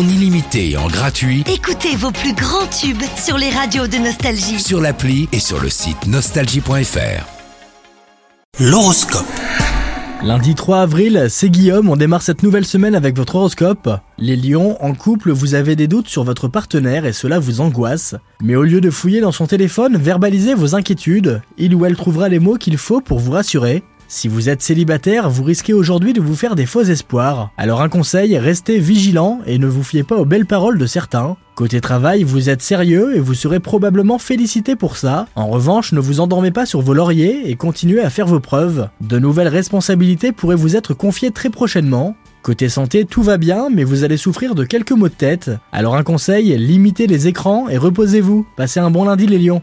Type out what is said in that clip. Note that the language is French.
en illimité et en gratuit Écoutez vos plus grands tubes sur les radios de Nostalgie. sur l'appli et sur le site nostalgie.fr. L'horoscope. Lundi 3 avril, c'est Guillaume, on démarre cette nouvelle semaine avec votre horoscope. Les lions, en couple, vous avez des doutes sur votre partenaire et cela vous angoisse. Mais au lieu de fouiller dans son téléphone, verbalisez vos inquiétudes. Il ou elle trouvera les mots qu'il faut pour vous rassurer. Si vous êtes célibataire, vous risquez aujourd'hui de vous faire des faux espoirs. Alors un conseil, restez vigilant et ne vous fiez pas aux belles paroles de certains. Côté travail, vous êtes sérieux et vous serez probablement félicité pour ça. En revanche, ne vous endormez pas sur vos lauriers et continuez à faire vos preuves. De nouvelles responsabilités pourraient vous être confiées très prochainement. Côté santé, tout va bien, mais vous allez souffrir de quelques maux de tête. Alors un conseil, limitez les écrans et reposez-vous. Passez un bon lundi les lions.